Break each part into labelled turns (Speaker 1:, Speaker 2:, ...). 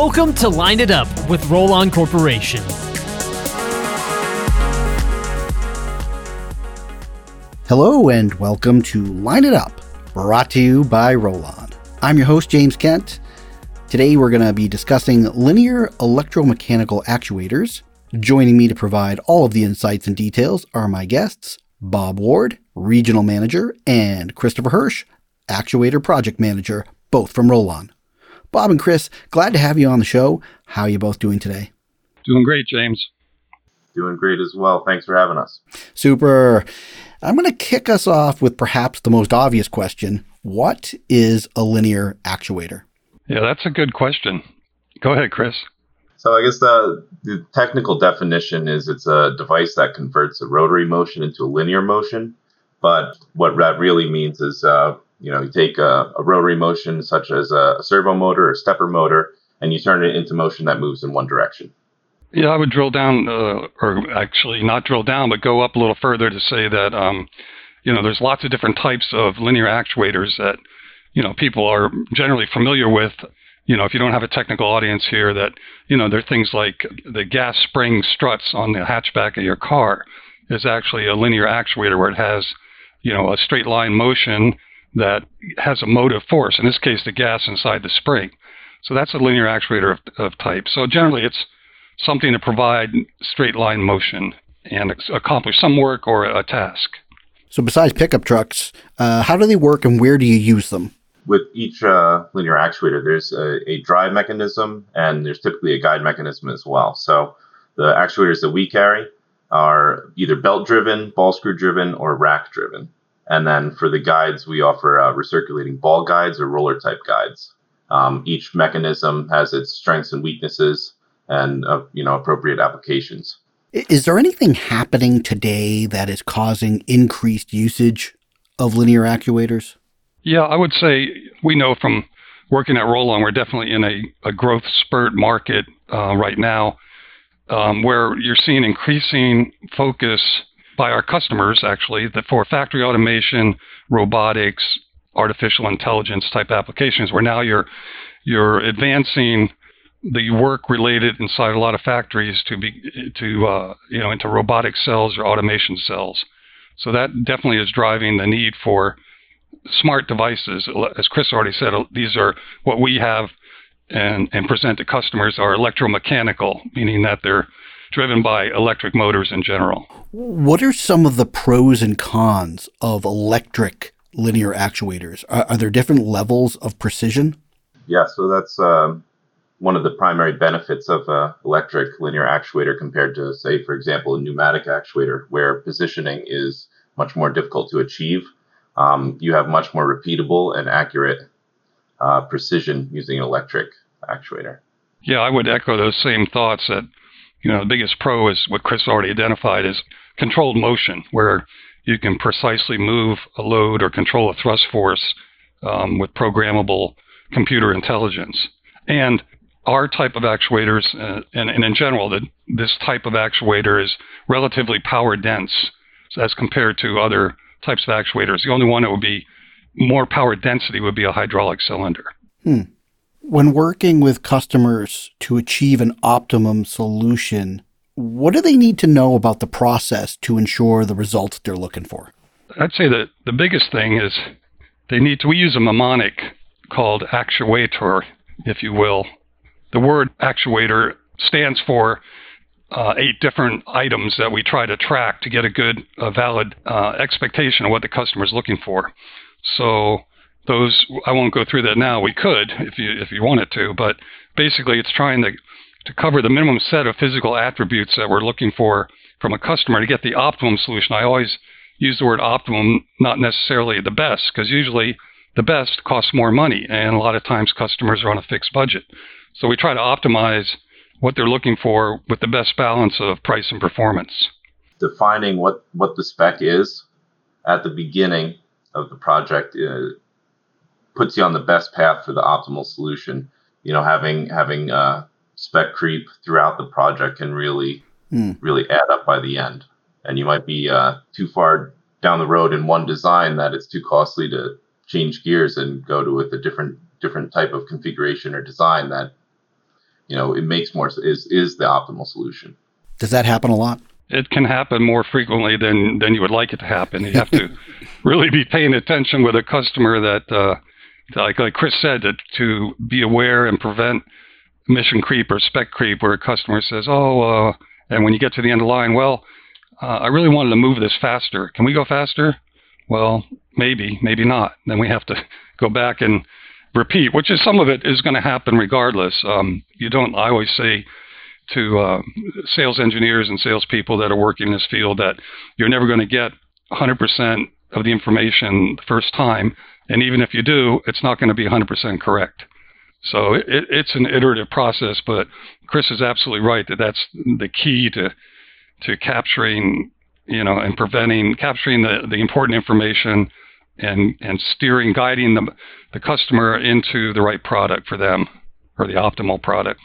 Speaker 1: Welcome to Line It Up with Rollon Corporation.
Speaker 2: Hello and welcome to Line It Up, brought to you by Rollon. I'm your host, James Kent. Today we're going to be discussing linear electromechanical actuators. Joining me to provide all of the insights and details are my guests, Bob Ward, Regional Manager, and Christopher Hirsch, Actuator Project Manager, both from Rollon. Bob and Chris, glad to have you on the show. How are you both doing today?
Speaker 3: Doing great, James.
Speaker 4: Doing great as well. Thanks for having us.
Speaker 2: Super. I'm going to kick us off with perhaps the most obvious question What is a linear actuator?
Speaker 3: Yeah, that's a good question. Go ahead, Chris.
Speaker 4: So, I guess the, the technical definition is it's a device that converts a rotary motion into a linear motion. But what that really means is, uh, you know, you take a, a, rotary motion such as a servo motor or stepper motor, and you turn it into motion that moves in one direction.
Speaker 3: Yeah, I would drill down, uh, or actually not drill down, but go up a little further to say that, um, you know, there's lots of different types of linear actuators that, you know, people are generally familiar with. You know, if you don't have a technical audience here, that, you know, there are things like the gas spring struts on the hatchback of your car is actually a linear actuator where it has, you know, a straight line motion that has a motive force, in this case, the gas inside the spring. So that's a linear actuator of, of type. So generally, it's something to provide straight line motion and accomplish some work or a task.
Speaker 2: So, besides pickup trucks, uh, how do they work and where do you use them?
Speaker 4: With each uh, linear actuator, there's a, a, drive mechanism and there's typically a guide mechanism as well. So, the actuators that we carry are either belt driven, ball screw driven, or rack driven. And then for the guides, we offer uh, recirculating ball guides or roller type guides. Um, each mechanism has its strengths and weaknesses and uh, you know appropriate applications.
Speaker 2: Is there anything happening today that is causing increased usage of linear actuators?
Speaker 3: Yeah, I would say we know from working at Rollon, we're definitely in a, a growth spurt market uh, right now um, where you're seeing increasing focus by our customers, actually, that for factory automation, robotics, artificial intelligence type applications, where now you're you're advancing the work related inside a lot of factories to be to uh, you know into robotic cells or automation cells. So that definitely is driving the need for smart devices. As Chris already said, these are what we have and, and present to customers are electromechanical, meaning that they're driven by electric motors in general.
Speaker 2: What are some of the pros and cons of electric linear actuators? Are, are there different levels of precision?
Speaker 4: Yeah, so that's um, one of the primary benefits of an electric linear actuator compared to, say, for example, a pneumatic actuator, where positioning is much more difficult to achieve. Um, you have much more repeatable and accurate uh, precision using an electric actuator.
Speaker 3: Yeah, I would echo those same thoughts that, you know, the biggest pro is what Chris already identified is controlled motion, where you can precisely move a load or control a thrust force um, with programmable computer intelligence. And our type of actuators, uh, and, and, in general, that this type of actuator is relatively power dense as compared to other types of actuators. The only one that would be more power density would be a hydraulic cylinder.
Speaker 2: Hmm. When working with customers to achieve an optimum solution, what do they need to know about the process to ensure the results they're looking for?
Speaker 3: I'd say that the biggest thing is they need to, we use a mnemonic called actuator, if you will, the word actuator stands for uh, eight different items that we try to track to get a good, uh, valid uh, expectation of what the customer is looking for. So those, I won't go through that now. We could if you if you wanted to, but basically it's trying to to cover the minimum set of physical attributes that we're looking for from a customer to get the optimum solution. I always use the word optimum, not necessarily the best, because usually the best costs more money, and a lot of times customers are on a fixed budget. So we try to optimize what they're looking for with the best balance of price and performance.
Speaker 4: Defining what, what the spec is at the beginning of the project uh, puts you on the best path for the optimal solution. You know, having having uh, spec creep throughout the project can really mm. really add up by the end, and you might be uh, too far down the road in one design that it's too costly to change gears and go to with a different different type of configuration or design that you know it makes more is is the optimal solution.
Speaker 2: Does that happen a lot?
Speaker 3: It can happen more frequently than than you would like it to happen. You have to really be paying attention with a customer that, uh, like like Chris said, to, to be aware and prevent mission creep or spec creep, where a customer says, "Oh," uh, and when you get to the end of the line, well, uh, I really wanted to move this faster. Can we go faster? Well, maybe, maybe not. Then we have to go back and repeat, which is some of it is going to happen regardless. Um, you don't. I always say to uh, sales engineers and salespeople that are working in this field that you're never going to get 100% of the information the first time, and even if you do, it's not going to be 100% correct. So it, it's an iterative process, but Chris is absolutely right that that's the key to to capturing, you know, and preventing capturing the, the important information and and steering, guiding the the customer into the right product for them or the optimal product.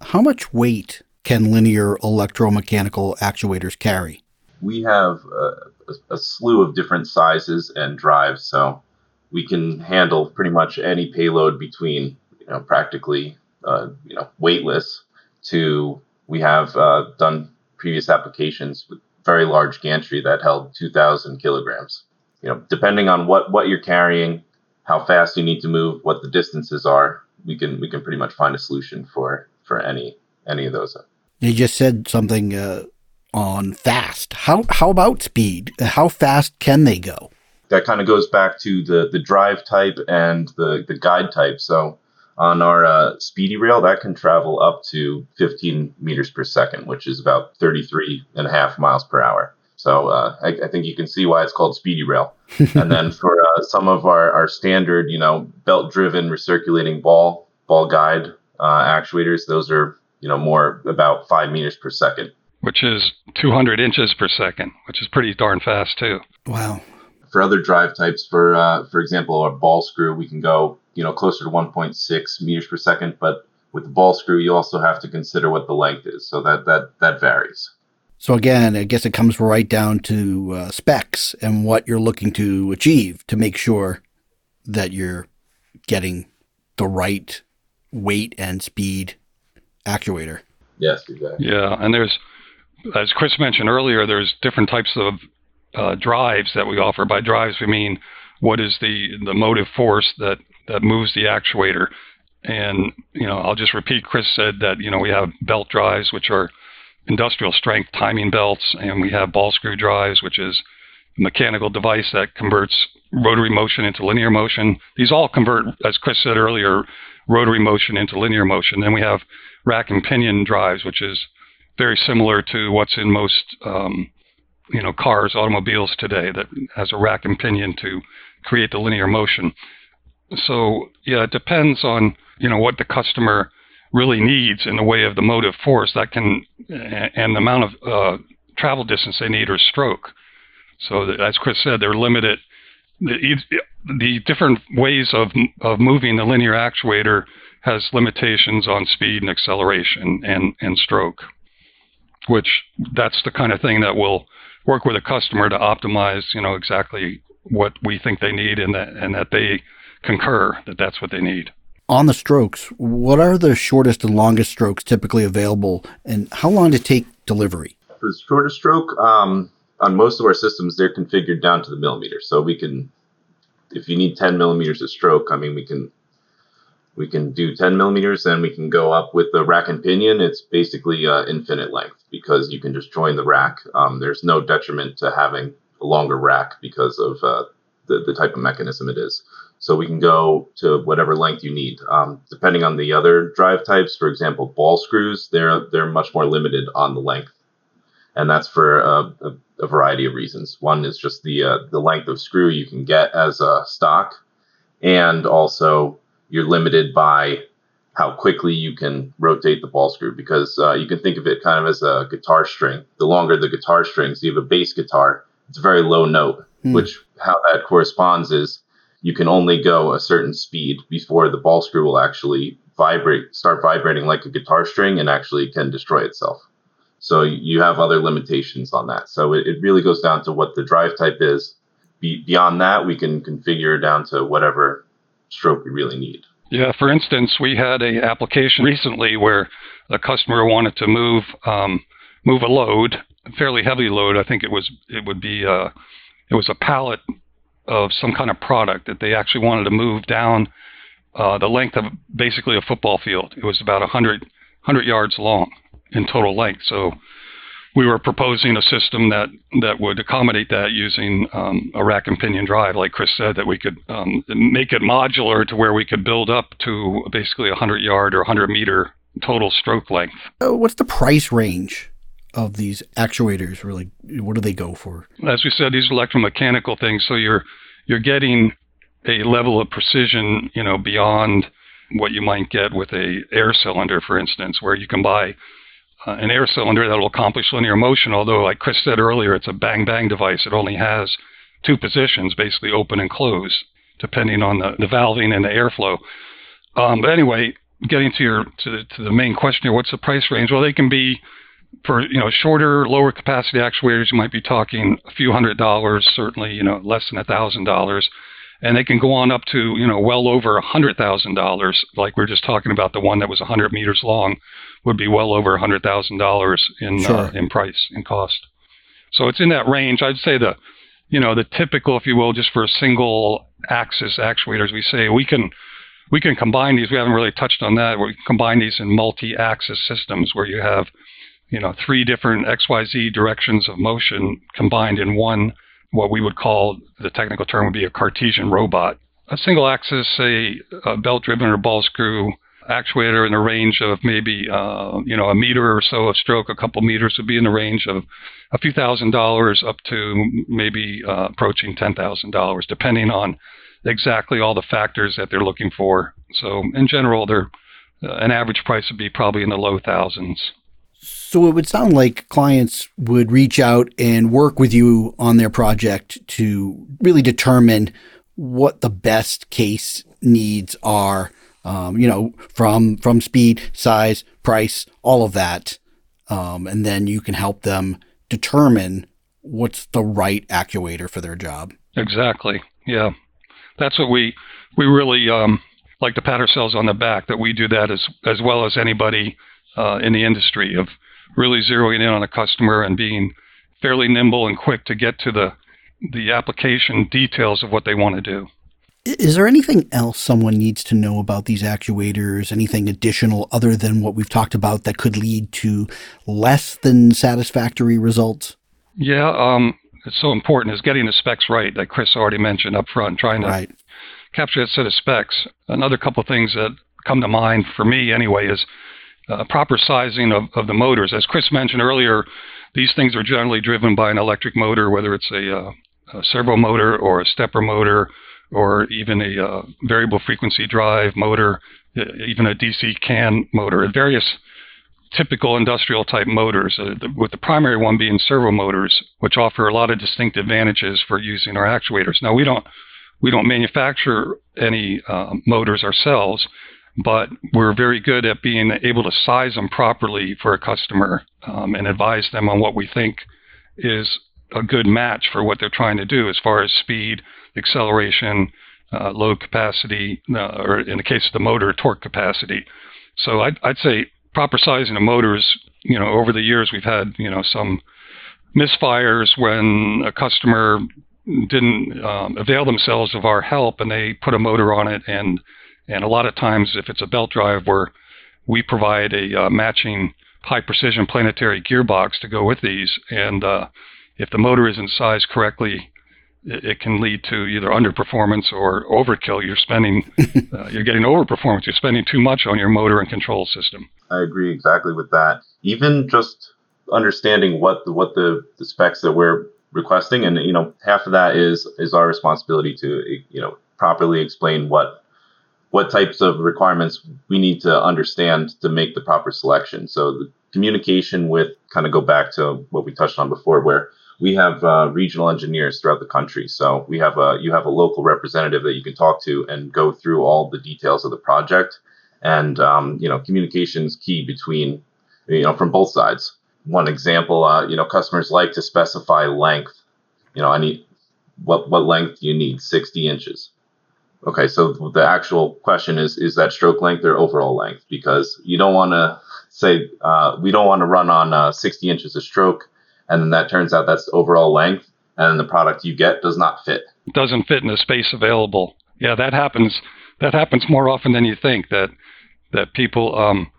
Speaker 2: How much weight can linear electromechanical actuators carry?
Speaker 4: We have a, a slew of different sizes and drives, so we can handle pretty much any payload between you know practically uh, you know weightless to we have uh, done previous applications with very large gantry that held 2,000 kilograms. You know, depending on what what you're carrying, how fast you need to move, what the distances are, we can we can pretty much find a solution for for any any of those.
Speaker 2: You just said something uh, on fast. How how about speed? How fast can they go?
Speaker 4: That kind of goes back to the the drive type and the the guide type. So on our uh, speedy rail, that can travel up to 15 meters per second, which is about 33 and a half miles per hour. So uh, I, I, think you can see why it's called speedy rail. and then for uh, some of our, our standard, you know, belt driven recirculating ball ball guide uh, actuators, those are you know more about five meters per second,
Speaker 3: which is 200 inches per second, which is pretty darn fast too.
Speaker 2: Wow.
Speaker 4: For other drive types, for uh, for example, a ball screw, we can go you know closer to 1.6 meters per second, but with the ball screw, you also have to consider what the length is, so that that that varies.
Speaker 2: So again, I guess it comes right down to uh, specs and what you're looking to achieve to make sure that you're getting the right weight and speed actuator.
Speaker 4: Yes, exactly.
Speaker 3: Yeah, and there's, as Chris mentioned earlier, there's different types of uh, drives that we offer. By drives, we mean what is the the motive force that that moves the actuator. And you know, I'll just repeat. Chris said that you know we have belt drives, which are industrial strength timing belts, and we have ball screw drives, which is a mechanical device that converts rotary motion into linear motion. These all convert, as Chris said earlier, rotary motion into linear motion. Then we have rack and pinion drives, which is very similar to what's in most um, you know cars, automobiles today, that has a rack and pinion to create the linear motion. So yeah, it depends on you know what the customer really needs in the way of the motive force that can and the amount of uh, travel distance they need or stroke. So as Chris said, they're limited. The, the different ways of of moving the linear actuator has limitations on speed and acceleration and and stroke, which that's the kind of thing that will work with a customer to optimize, you know, exactly what we think they need and that and that they concur that that's what they need
Speaker 2: on the strokes, what are the shortest and longest strokes typically available, and how long to take delivery?
Speaker 4: For the shortest stroke, um, on most of our systems, they're configured down to the millimeter, so we can, if you need 10 millimeters of stroke, I mean, we can we can do 10 millimeters, then we can go up with the rack and pinion. It's basically uh, infinite length because you can just join the rack. Um, there's no detriment to having a longer rack because of uh, the, the type of mechanism it is. So we can go to whatever length you need. Um, depending on the other drive types, for example, ball screws, they're they're much more limited on the length, and that's for a, a, a variety of reasons. One is just the uh, the length of screw you can get as a stock, and also you're limited by how quickly you can rotate the ball screw because uh, you can think of it kind of as a guitar string. The longer the guitar strings, you have a bass guitar, it's a very low note, mm. which how that corresponds is you can only go a certain speed before the ball screw will actually vibrate, start vibrating like a guitar string, and actually can destroy itself. So you have other limitations on that. So it, it really goes down to what the drive type is. Be, beyond that, we can configure down to whatever stroke we really need.
Speaker 3: Yeah, for instance, we had a application recently where a customer wanted to move um, move a load, a fairly heavy load. I think it was it would be uh, it was a pallet of some kind of product that they actually wanted to move down uh, the length of basically a football field. It was about 100 100 yards long in total length. So we were proposing a system that that would accommodate that using um, a rack and pinion drive, like Chris said, that we could um, make it modular to where we could build up to basically a 100 yard or 100 meter total stroke length.
Speaker 2: Uh, what's the price range of these actuators? Really, what do they go for?
Speaker 3: As we said, these are electromechanical things, so you're you're getting a level of precision, you know, beyond what you might get with a air cylinder, for instance, where you can buy uh, an air cylinder that will accomplish linear motion. Although, like Chris said earlier, it's a bang bang device. It only has two positions, basically open and close, depending on the, the valving and the airflow. Um, but anyway, getting to your to the, to the main question here, what's the price range? Well, they can be for you know shorter, lower capacity actuators. You might be talking a few hundred dollars, certainly you know less than a thousand dollars and they can go on up to you know well over a hundred thousand dollars. Like we are just talking about, the one that was a hundred meters long would be well over a hundred thousand dollars in uh, sure. uh, in price and cost. So it's in that range. I'd say the you know the typical, if you will, just for a single axis actuators, we say we can we can combine these. We haven't really touched on that. We can combine these in multi-axis systems where you have you know three different XYZ directions of motion combined in one what we would call the technical term would be a Cartesian robot. A single axis, a, a belt driven or ball screw actuator in the range of maybe uh, you know a meter or so of stroke, a couple meters would be in the range of a few thousand dollars up to maybe uh, approaching ten thousand dollars, depending on exactly all the factors that they're looking for. So in general, they're uh, an average price would be probably in the low thousands.
Speaker 2: So it would sound like clients would reach out and work with you on their project to really determine what the best case needs are. Um, you know, from from speed, size, price, all of that, um, and then you can help them determine what's the right actuator for their job.
Speaker 3: Exactly. Yeah, that's what we we really um, like to pat ourselves on the back that we do that as as well as anybody uh, in the industry of really zeroing in on a customer and being fairly nimble and quick to get to the the application details of what they want to do.
Speaker 2: Is there anything else someone needs to know about these actuators? Anything additional other than what we've talked about that could lead to less than satisfactory results?
Speaker 3: Yeah, um, it's so important is getting the specs right, that Chris already mentioned up front, trying to right. capture that set of specs. Another couple of things that come to mind for me anyway is uh, proper sizing of, of the motors. As Chris mentioned earlier, these things are generally driven by an electric motor, whether it's a, uh, a servo motor or a stepper motor or even a uh, variable frequency drive motor, even a DC can motor, various typical industrial type motors, uh, the, with the primary one being servo motors, which offer a lot of distinct advantages for using our actuators. Now we don't we don't manufacture any uh, motors ourselves, but we're very good at being able to size them properly for a customer um, and advise them on what we think is a good match for what they're trying to do as far as speed, acceleration, uh, load capacity, uh, or in the case of the motor, torque capacity. So I'd, I'd say proper sizing of motors, you know, over the years we've had, you know, some misfires when a customer didn't um, avail themselves of our help and they put a motor on it and and a lot of times, if it's a belt drive where we provide a uh, matching high precision planetary gearbox to go with these, and uh, if the motor isn't sized correctly, it, it, can lead to either underperformance or overkill. You're spending, uh, you're getting overperformance. You're spending too much on your motor and control system.
Speaker 4: I agree exactly with that. Even just understanding what the, what the, the specs that we're requesting, and you know, half of that is is our responsibility to you know properly explain what what types of requirements we need to understand to make the proper selection. So the communication with kind of go back to what we touched on before, where we have uh, regional engineers throughout the country. So we have a you have a local representative that you can talk to and go through all the details of the project. And um, you know, communication is key between you know from both sides. One example, uh, you know, customers like to specify length. You know, I need what what length you need? 60 inches Okay, so the actual question is is that stroke length or overall length? Because you don't want to say uh, we don't want to run on uh, 60 inches of stroke, and then that turns out that's overall length, and the product you get does not fit.
Speaker 3: Doesn't fit in the space available. Yeah, that happens. That happens more often than you think. That that people um,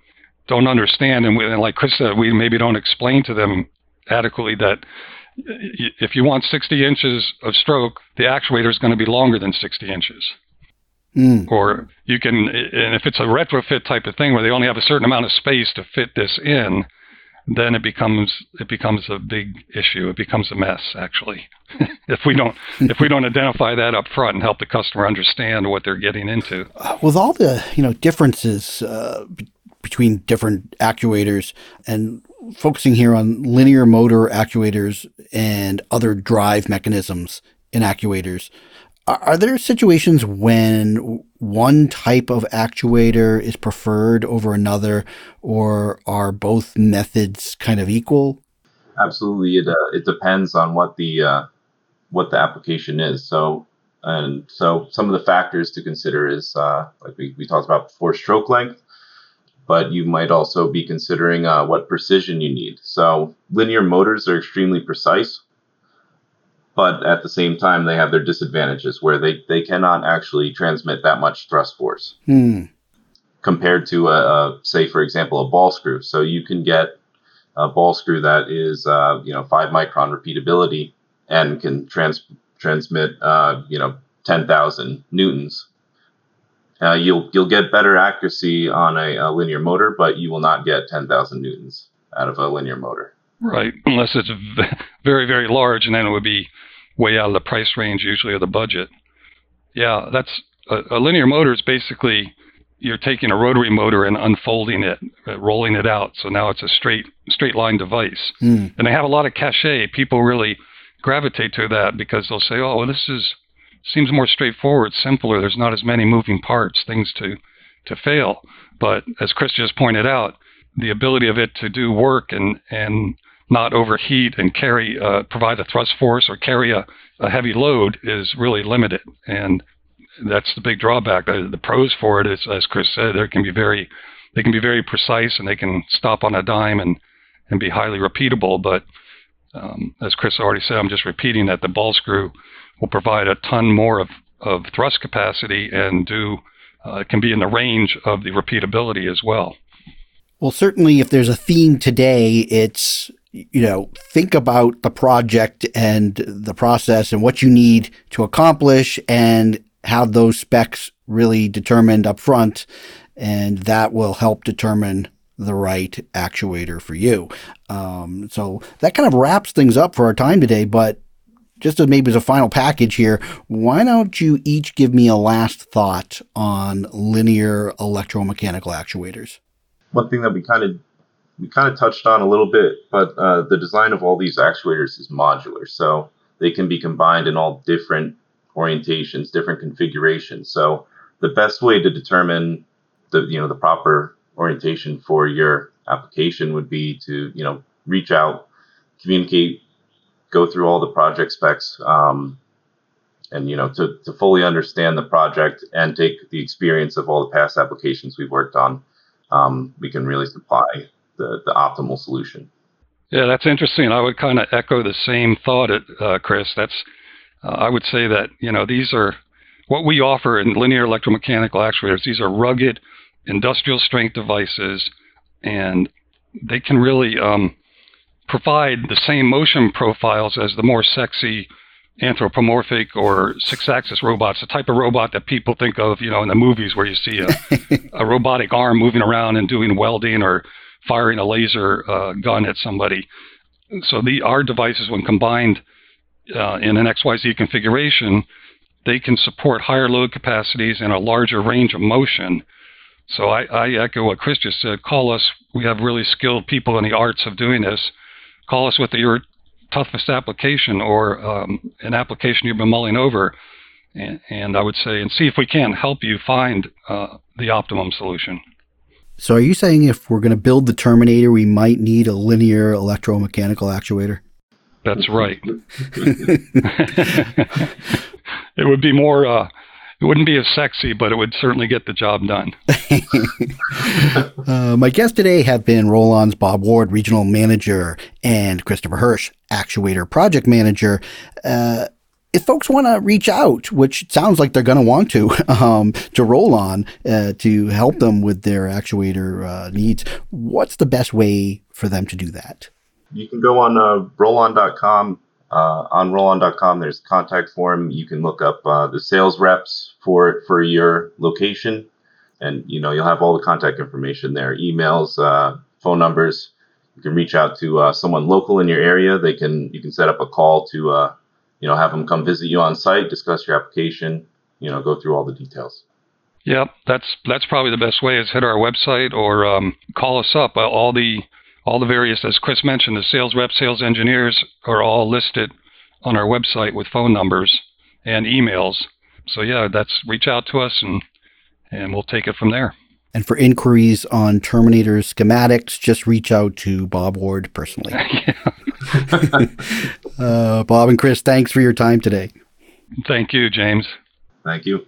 Speaker 3: don't understand, and, we, and like Chris said, we maybe don't explain to them adequately that if you want 60 inches of stroke, the actuator is going to be longer than 60 inches. Mm. Or you can, and if it's a retrofit type of thing where they only have a certain amount of space to fit this in, then it becomes it becomes a big issue. It becomes a mess, actually, if we don't if we don't identify that up front and help the customer understand what they're getting into.
Speaker 2: Uh, with all the you know differences uh, between different actuators and focusing here on linear motor actuators and other drive mechanisms in actuators, are there situations when one type of actuator is preferred over another, or are both methods kind of equal?
Speaker 4: Absolutely, it uh, it depends on what the uh, what the application is. So, and so some of the factors to consider is uh, like we, we talked about before, stroke length, but you might also be considering uh, what precision you need. So, linear motors are extremely precise but at the same time they have their disadvantages where they, they cannot actually transmit that much thrust force hmm. compared to a, a, say for example a ball screw. So you can get a ball screw that is uh, you know five micron repeatability and can trans- transmit uh, you know 10,000 newtons. Uh, you'll you'll get better accuracy on a, a linear motor but you will not get 10,000 newtons out of a linear motor
Speaker 3: Right, unless it's very, very large, and then it would be way out of the price range usually of the budget. Yeah, that's a, a linear motor is basically you're taking a rotary motor and unfolding it, uh, rolling it out. So now it's a straight straight line device, mm. and they have a lot of cachet. People really gravitate to that because they'll say, "Oh, well, this is seems more straightforward, simpler. There's not as many moving parts, things to to fail." But as Chris just pointed out, the ability of it to do work and and not overheat and carry uh, provide a thrust force or carry a, a heavy load is really limited. And that's the big drawback. The, the pros for it is as chris said they can be very they can be very precise and they can stop on a dime and and be highly repeatable. But um, as chris already said i'm just repeating that the ball screw will provide a ton more of, of thrust capacity and do uh, can be in the range of the repeatability as well.
Speaker 2: Well certainly if there's a theme today it's you know, think about the project and the process and what you need to accomplish and have those specs really determined up front. And that will help determine the right actuator for you. Um, so that kind of wraps things up for our time today. But just as maybe as a final package here, why don't you each give me a last thought on linear electromechanical actuators?
Speaker 4: One thing that we kind of we kind of touched on a little bit, but uh, the design of all these actuators is modular, so they can be combined in all different orientations, different configurations. So the best way to determine the you know the proper orientation for your application would be to you know reach out, communicate, go through all the project specs, um, and you know to to fully understand the project and take the experience of all the past applications we've worked on. Um, we can really supply the, the optimal solution.
Speaker 3: Yeah, that's interesting. I would kind of echo the same thought, uh, Chris. That's uh, I would say that you know these are what we offer in linear electromechanical actuators. These are rugged, industrial strength devices, and they can really um, provide the same motion profiles as the more sexy anthropomorphic or six-axis robots, the type of robot that people think of, you know, in the movies where you see a, a robotic arm moving around and doing welding or firing a laser uh, gun at somebody. So the our devices, when combined uh, in an XYZ configuration, they can support higher load capacities and a larger range of motion. So I, I echo what Chris just said. Call us. We have really skilled people in the arts of doing this. Call us with your toughest application or um, an application you've been mulling over, and, and, I would say, and see if we can help you find uh, the optimum solution.
Speaker 2: So, are you saying if we're going to build the Terminator, we might need a linear electromechanical actuator?
Speaker 3: That's right. it would be more. Uh, it wouldn't be as sexy, but it would certainly get the job done.
Speaker 2: uh, my guests today have been Rollon's Bob Ward, Regional Manager, and Christopher Hirsch, Actuator Project Manager. Uh, if folks want to reach out, which sounds like they're going to want to, um, to Rollon uh, to help them with their actuator uh, needs, what's the best way for them to do that?
Speaker 4: You can go on uh, rollon.com. Uh, on rollon.com, there's a contact form. You can look up uh, the sales reps for for your location, and you know you'll have all the contact information there, emails, uh, phone numbers. You can reach out to uh, someone local in your area. They can you can set up a call to uh, you know, have them come visit you on site, discuss your application, you know, go through all the details.
Speaker 3: Yep, that's that's probably the best way is hit our website or um, call us up. All the all the various, as Chris mentioned, the sales reps, sales engineers are all listed on our website with phone numbers and emails. So yeah, that's reach out to us and and we'll take it from there.
Speaker 2: And for inquiries on Terminator schematics, just reach out to Bob Ward personally. uh, Bob and Chris, thanks for your time today.
Speaker 3: Thank you, James.
Speaker 4: Thank you.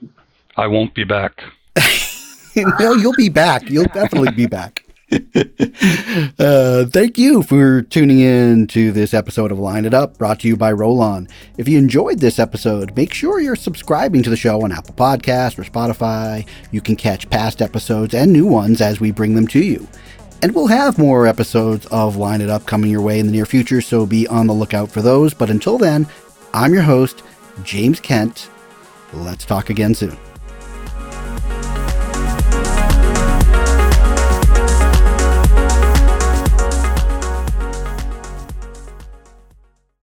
Speaker 3: I won't be back.
Speaker 2: no, you'll be back. You'll definitely be back. uh, thank you for tuning in to this episode of Line It Up, brought to you by Rollon. If you enjoyed this episode, make sure you're subscribing to the show on Apple Podcast or Spotify. You can catch past episodes and new ones as we bring them to you. And we'll have more episodes of Line It Up coming your way in the near future, so be on the lookout for those. But until then, I'm your host, James Kent. Let's talk again soon.